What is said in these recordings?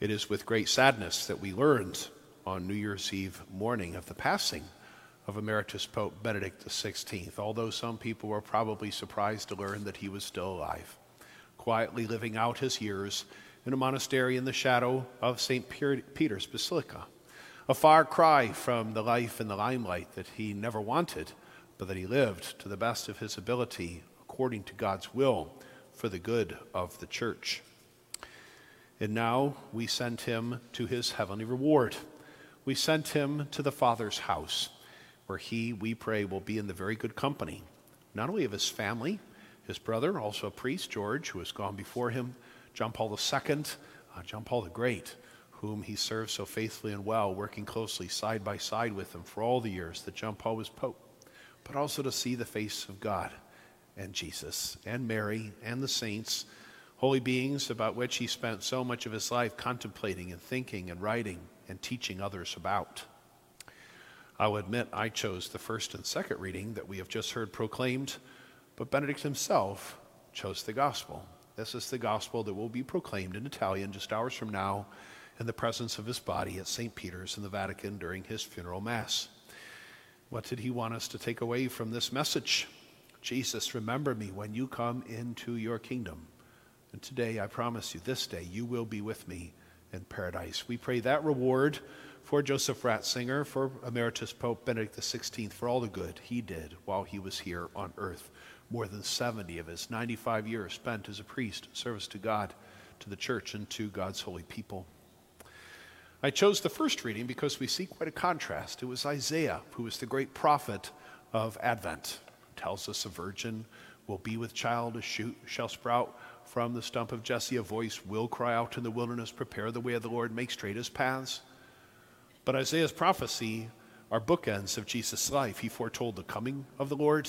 It is with great sadness that we learned on New Year's Eve morning of the passing of Emeritus Pope Benedict XVI, although some people were probably surprised to learn that he was still alive, quietly living out his years in a monastery in the shadow of St. Peter's Basilica. A far cry from the life in the limelight that he never wanted, but that he lived to the best of his ability according to God's will for the good of the church. And now we send him to his heavenly reward. We sent him to the Father's house, where he, we pray, will be in the very good company, not only of his family, his brother, also a priest, George, who has gone before him, John Paul II, uh, John Paul the Great, whom he served so faithfully and well, working closely side by side with him for all the years that John Paul was Pope, but also to see the face of God and Jesus and Mary and the saints holy beings about which he spent so much of his life contemplating and thinking and writing and teaching others about. I'll admit I chose the first and second reading that we have just heard proclaimed, but Benedict himself chose the gospel. This is the gospel that will be proclaimed in Italian just hours from now in the presence of his body at St. Peter's in the Vatican during his funeral mass. What did he want us to take away from this message? Jesus, remember me when you come into your kingdom. And today, I promise you, this day, you will be with me in paradise. We pray that reward for Joseph Ratzinger, for Emeritus Pope Benedict XVI, for all the good he did while he was here on earth. More than 70 of his 95 years spent as a priest, service to God, to the church, and to God's holy people. I chose the first reading because we see quite a contrast. It was Isaiah, who was the great prophet of Advent, tells us a virgin will be with child, a shoot shall sprout from the stump of Jesse, a voice will cry out in the wilderness, prepare the way of the Lord, make straight his paths. But Isaiah's prophecy are bookends of Jesus' life. He foretold the coming of the Lord,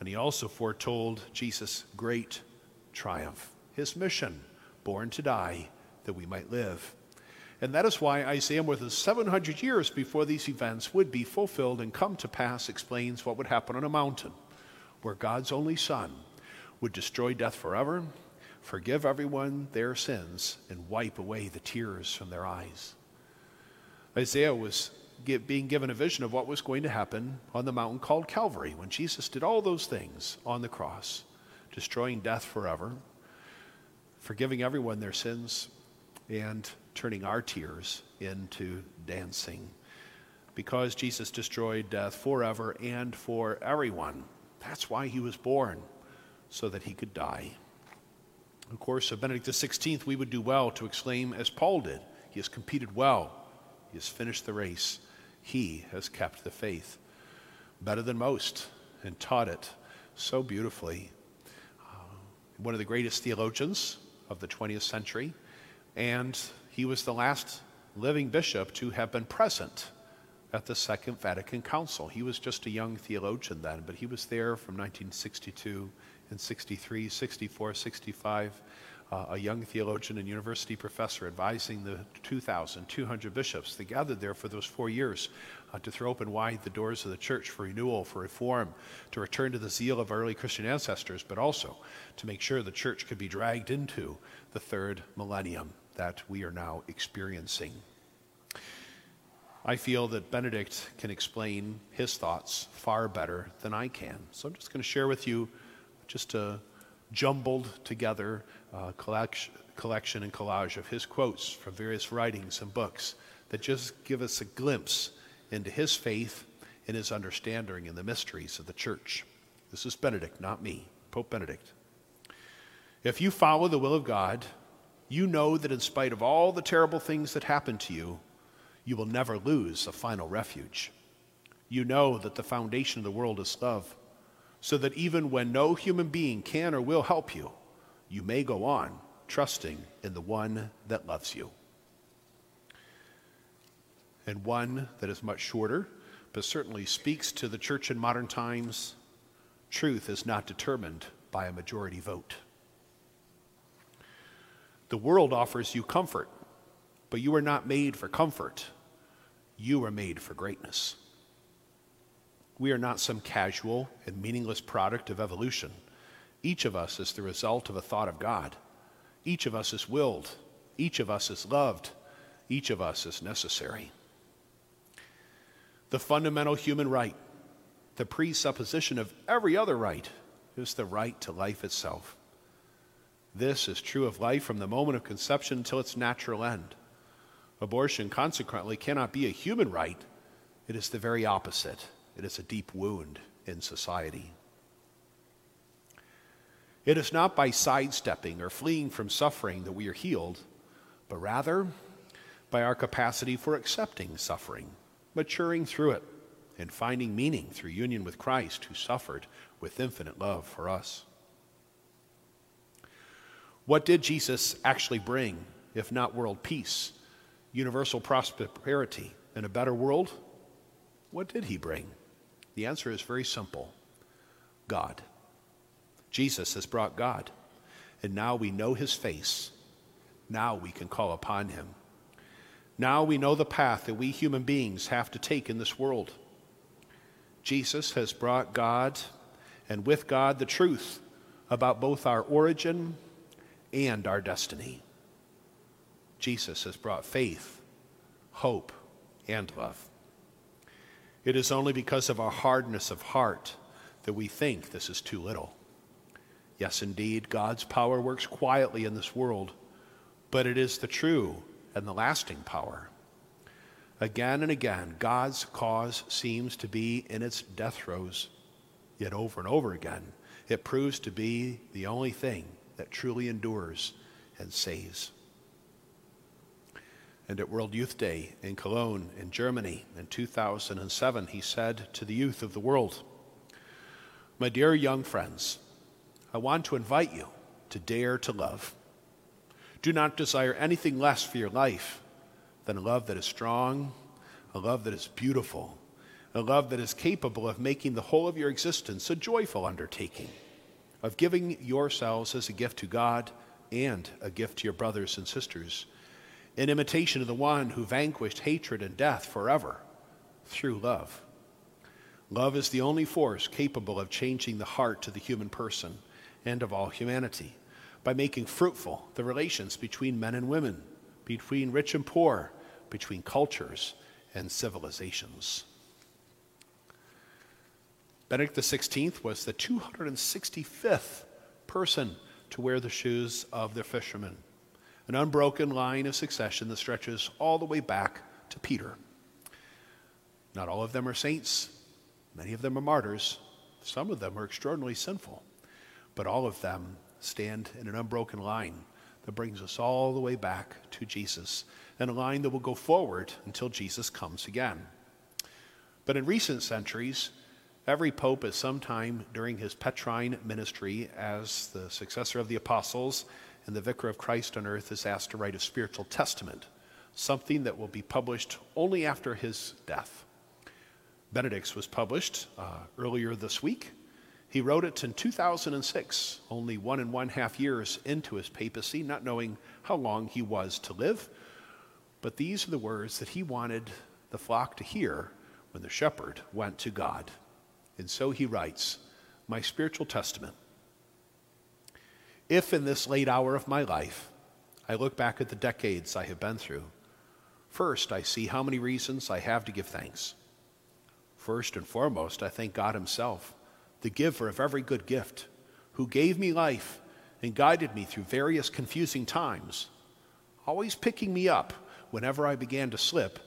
and he also foretold Jesus' great triumph, his mission, born to die that we might live. And that is why Isaiah, more than 700 years before these events would be fulfilled and come to pass, explains what would happen on a mountain where God's only Son would destroy death forever forgive everyone their sins, and wipe away the tears from their eyes. Isaiah was being given a vision of what was going to happen on the mountain called Calvary when Jesus did all those things on the cross, destroying death forever, forgiving everyone their sins, and turning our tears into dancing. Because Jesus destroyed death forever and for everyone. That's why he was born, so that he could die. Of course, of Benedict XVI, we would do well to exclaim, as Paul did, He has competed well, He has finished the race, He has kept the faith. Better than most, and taught it so beautifully. Uh, one of the greatest theologians of the 20th century, and he was the last living bishop to have been present at the Second Vatican Council. He was just a young theologian then, but he was there from 1962 in 63, 64, 65, uh, a young theologian and university professor advising the 2,200 bishops that gathered there for those four years uh, to throw open wide the doors of the church for renewal, for reform, to return to the zeal of early Christian ancestors, but also to make sure the church could be dragged into the third millennium that we are now experiencing. I feel that Benedict can explain his thoughts far better than I can. So I'm just going to share with you just a jumbled together uh, collection, collection and collage of his quotes from various writings and books that just give us a glimpse into his faith and his understanding in the mysteries of the church. This is Benedict, not me, Pope Benedict. If you follow the will of God, you know that in spite of all the terrible things that happen to you, you will never lose a final refuge. You know that the foundation of the world is love so that even when no human being can or will help you, you may go on trusting in the one that loves you. And one that is much shorter, but certainly speaks to the church in modern times truth is not determined by a majority vote. The world offers you comfort, but you are not made for comfort. You are made for greatness. We are not some casual and meaningless product of evolution. Each of us is the result of a thought of God. Each of us is willed Each of us is loved. Each of us is necessary. The fundamental human right, the presupposition of every other right, is the right to life itself. This is true of life from the moment of conception until its natural end. Abortion, consequently, cannot be a human right. It is the very opposite. It is a deep wound in society. It is not by sidestepping or fleeing from suffering that we are healed, but rather by our capacity for accepting suffering, maturing through it, and finding meaning through union with Christ, who suffered with infinite love for us. What did Jesus actually bring, if not world peace, universal prosperity, and a better world? What did he bring? The answer is very simple God. Jesus has brought God, and now we know his face. Now we can call upon him. Now we know the path that we human beings have to take in this world. Jesus has brought God, and with God, the truth about both our origin and our destiny. Jesus has brought faith, hope, and love. It is only because of our hardness of heart that we think this is too little. Yes, indeed, God's power works quietly in this world, but it is the true and the lasting power. Again and again, God's cause seems to be in its death throes, yet over and over again, it proves to be the only thing that truly endures and saves. And at World Youth Day in Cologne, in Germany, in 2007, he said to the youth of the world, My dear young friends, I want to invite you to dare to love. Do not desire anything less for your life than a love that is strong, a love that is beautiful, a love that is capable of making the whole of your existence a joyful undertaking of giving yourselves as a gift to God and a gift to your brothers and sisters, in imitation of the one who vanquished hatred and death forever through love. Love is the only force capable of changing the heart of the human person and of all humanity by making fruitful the relations between men and women, between rich and poor, between cultures and civilizations. Benedict XVI was the 265th person to wear the shoes of the fishermen, an unbroken line of succession that stretches all the way back to Peter. Not all of them are saints, many of them are martyrs, some of them are extraordinarily sinful, but all of them stand in an unbroken line that brings us all the way back to Jesus, and a line that will go forward until Jesus comes again. But in recent centuries, Every pope at some time during his Petrine ministry as the successor of the apostles and the vicar of Christ on earth is asked to write a spiritual testament, something that will be published only after his death. Benedict's was published uh, earlier this week. He wrote it in 2006, only one and one half years into his papacy, not knowing how long he was to live. But these are the words that he wanted the flock to hear when the shepherd went to God. And so he writes, My spiritual testament. If in this late hour of my life I look back at the decades I have been through, first I see how many reasons I have to give thanks. First and foremost, I thank God Himself, the giver of every good gift, who gave me life and guided me through various confusing times, always picking me up whenever I began to slip,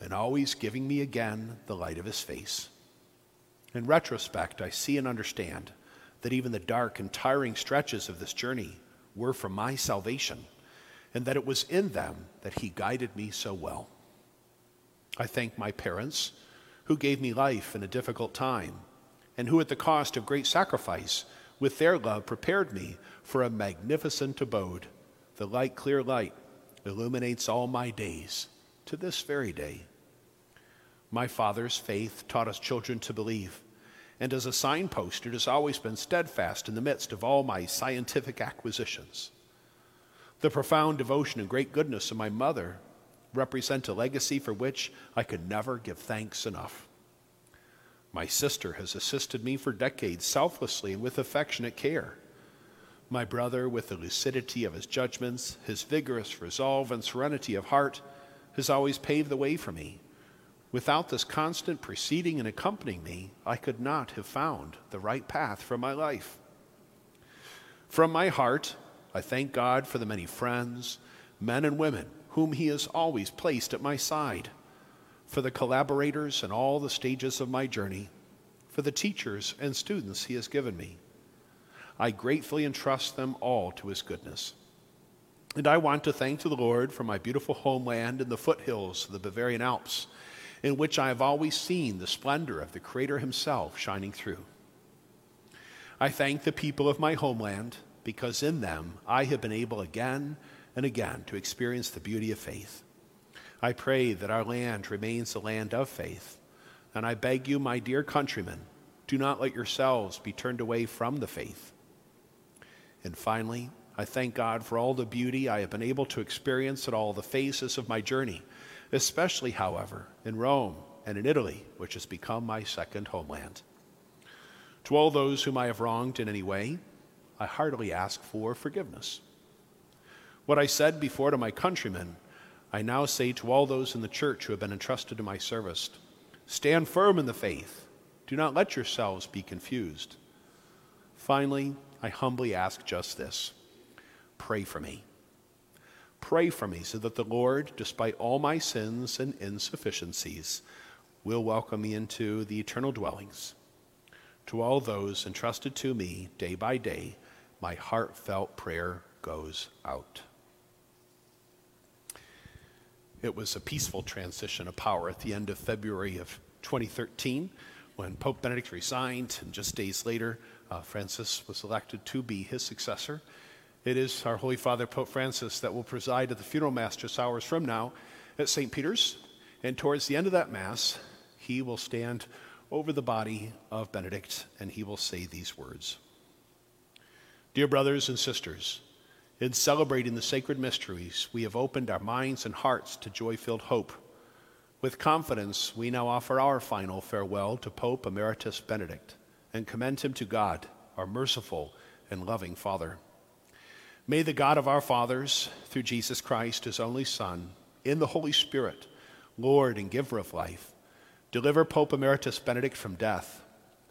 and always giving me again the light of His face. In retrospect, I see and understand that even the dark and tiring stretches of this journey were for my salvation, and that it was in them that He guided me so well. I thank my parents, who gave me life in a difficult time, and who, at the cost of great sacrifice, with their love prepared me for a magnificent abode. The light, clear light illuminates all my days to this very day. My father's faith taught us children to believe and as a signpost, it has always been steadfast in the midst of all my scientific acquisitions. The profound devotion and great goodness of my mother represent a legacy for which I could never give thanks enough. My sister has assisted me for decades selflessly and with affectionate care. My brother, with the lucidity of his judgments, his vigorous resolve, and serenity of heart, has always paved the way for me. Without this constant preceding and accompanying me, I could not have found the right path for my life. From my heart, I thank God for the many friends, men and women, whom He has always placed at my side, for the collaborators in all the stages of my journey, for the teachers and students He has given me. I gratefully entrust them all to His goodness. And I want to thank the Lord for my beautiful homeland in the foothills of the Bavarian Alps, in which I have always seen the splendor of the Creator Himself shining through. I thank the people of my homeland because in them I have been able again and again to experience the beauty of faith. I pray that our land remains a land of faith, and I beg you, my dear countrymen, do not let yourselves be turned away from the faith. And finally, I thank God for all the beauty I have been able to experience at all the phases of my journey, especially, however, in Rome and in Italy, which has become my second homeland. To all those whom I have wronged in any way, I heartily ask for forgiveness. What I said before to my countrymen, I now say to all those in the church who have been entrusted to my service stand firm in the faith. Do not let yourselves be confused. Finally, I humbly ask just this pray for me. Pray for me so that the Lord, despite all my sins and insufficiencies, will welcome me into the eternal dwellings. To all those entrusted to me day by day, my heartfelt prayer goes out. It was a peaceful transition of power at the end of February of 2013 when Pope Benedict resigned, and just days later, uh, Francis was elected to be his successor. It is our Holy Father, Pope Francis, that will preside at the funeral mass just hours from now at St. Peter's. And towards the end of that mass, he will stand over the body of Benedict and he will say these words Dear brothers and sisters, in celebrating the sacred mysteries, we have opened our minds and hearts to joy filled hope. With confidence, we now offer our final farewell to Pope Emeritus Benedict and commend him to God, our merciful and loving Father. May the God of our fathers, through Jesus Christ, his only Son, in the Holy Spirit, Lord and giver of life, deliver Pope Emeritus Benedict from death,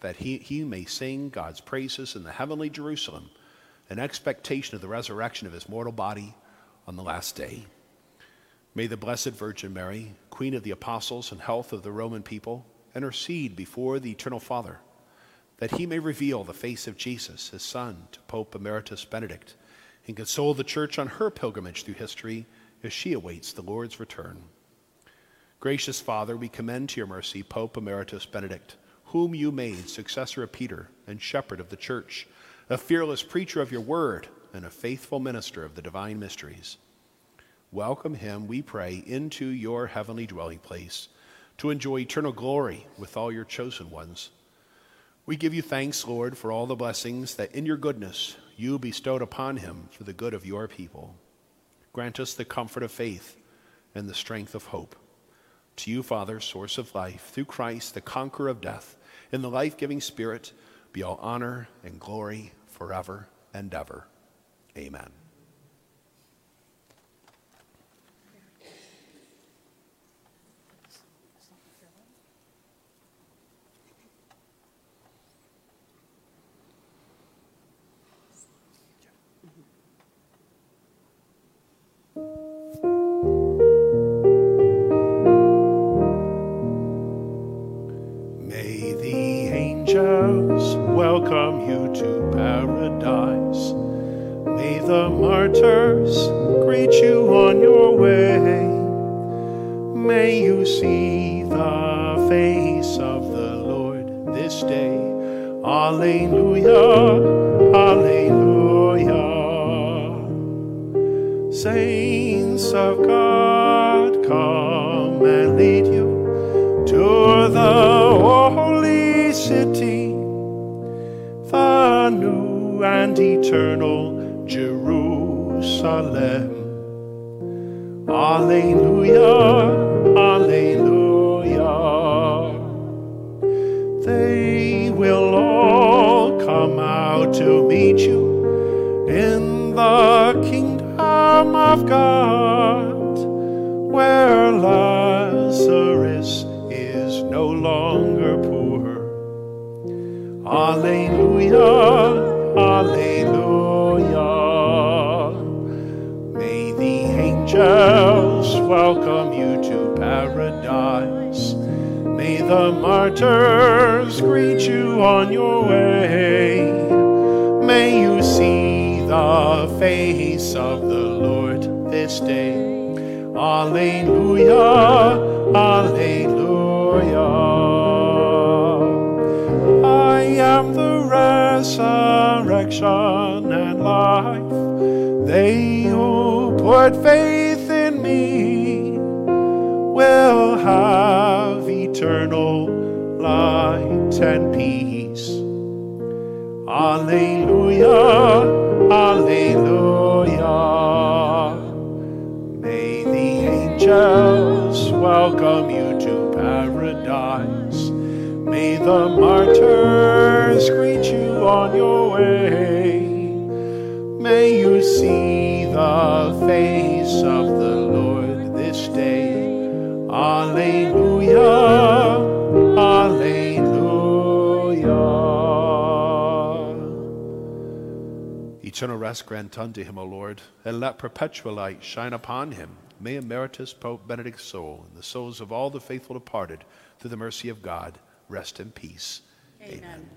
that he, he may sing God's praises in the heavenly Jerusalem in expectation of the resurrection of his mortal body on the last day. May the Blessed Virgin Mary, Queen of the Apostles and health of the Roman people, intercede before the Eternal Father, that he may reveal the face of Jesus, his Son, to Pope Emeritus Benedict, and console the Church on her pilgrimage through history as she awaits the Lord's return. Gracious Father, we commend to your mercy Pope Emeritus Benedict, whom you made successor of Peter and shepherd of the Church a fearless preacher of your word, and a faithful minister of the divine mysteries. Welcome him, we pray, into your heavenly dwelling place to enjoy eternal glory with all your chosen ones. We give you thanks, Lord, for all the blessings that in your goodness you bestowed upon him for the good of your people. Grant us the comfort of faith and the strength of hope. To you, Father, source of life, through Christ, the conqueror of death, in the life giving Spirit, be all honor and glory forever and ever. Amen. welcome you to paradise. May the martyrs greet you on your way. May you see the face of the Lord this day. Alleluia. and eternal Jerusalem. Alleluia, Alleluia. They will all come out to meet you in the kingdom of God, where Lazarus is no longer poor. Alleluia. Welcome you to paradise. May the martyrs greet you on your way. May you see the face of the Lord this day. Alleluia, Alleluia. I am the resurrection and life. They who put faith have eternal light and peace. Alleluia, Alleluia. May the angels welcome you to paradise. May the martyrs greet you on your way. May you see the face Eternal rest grant unto him, O Lord, and let perpetual light shine upon him. May Emeritus Pope Benedict's soul and the souls of all the faithful departed, through the mercy of God, rest in peace. Amen.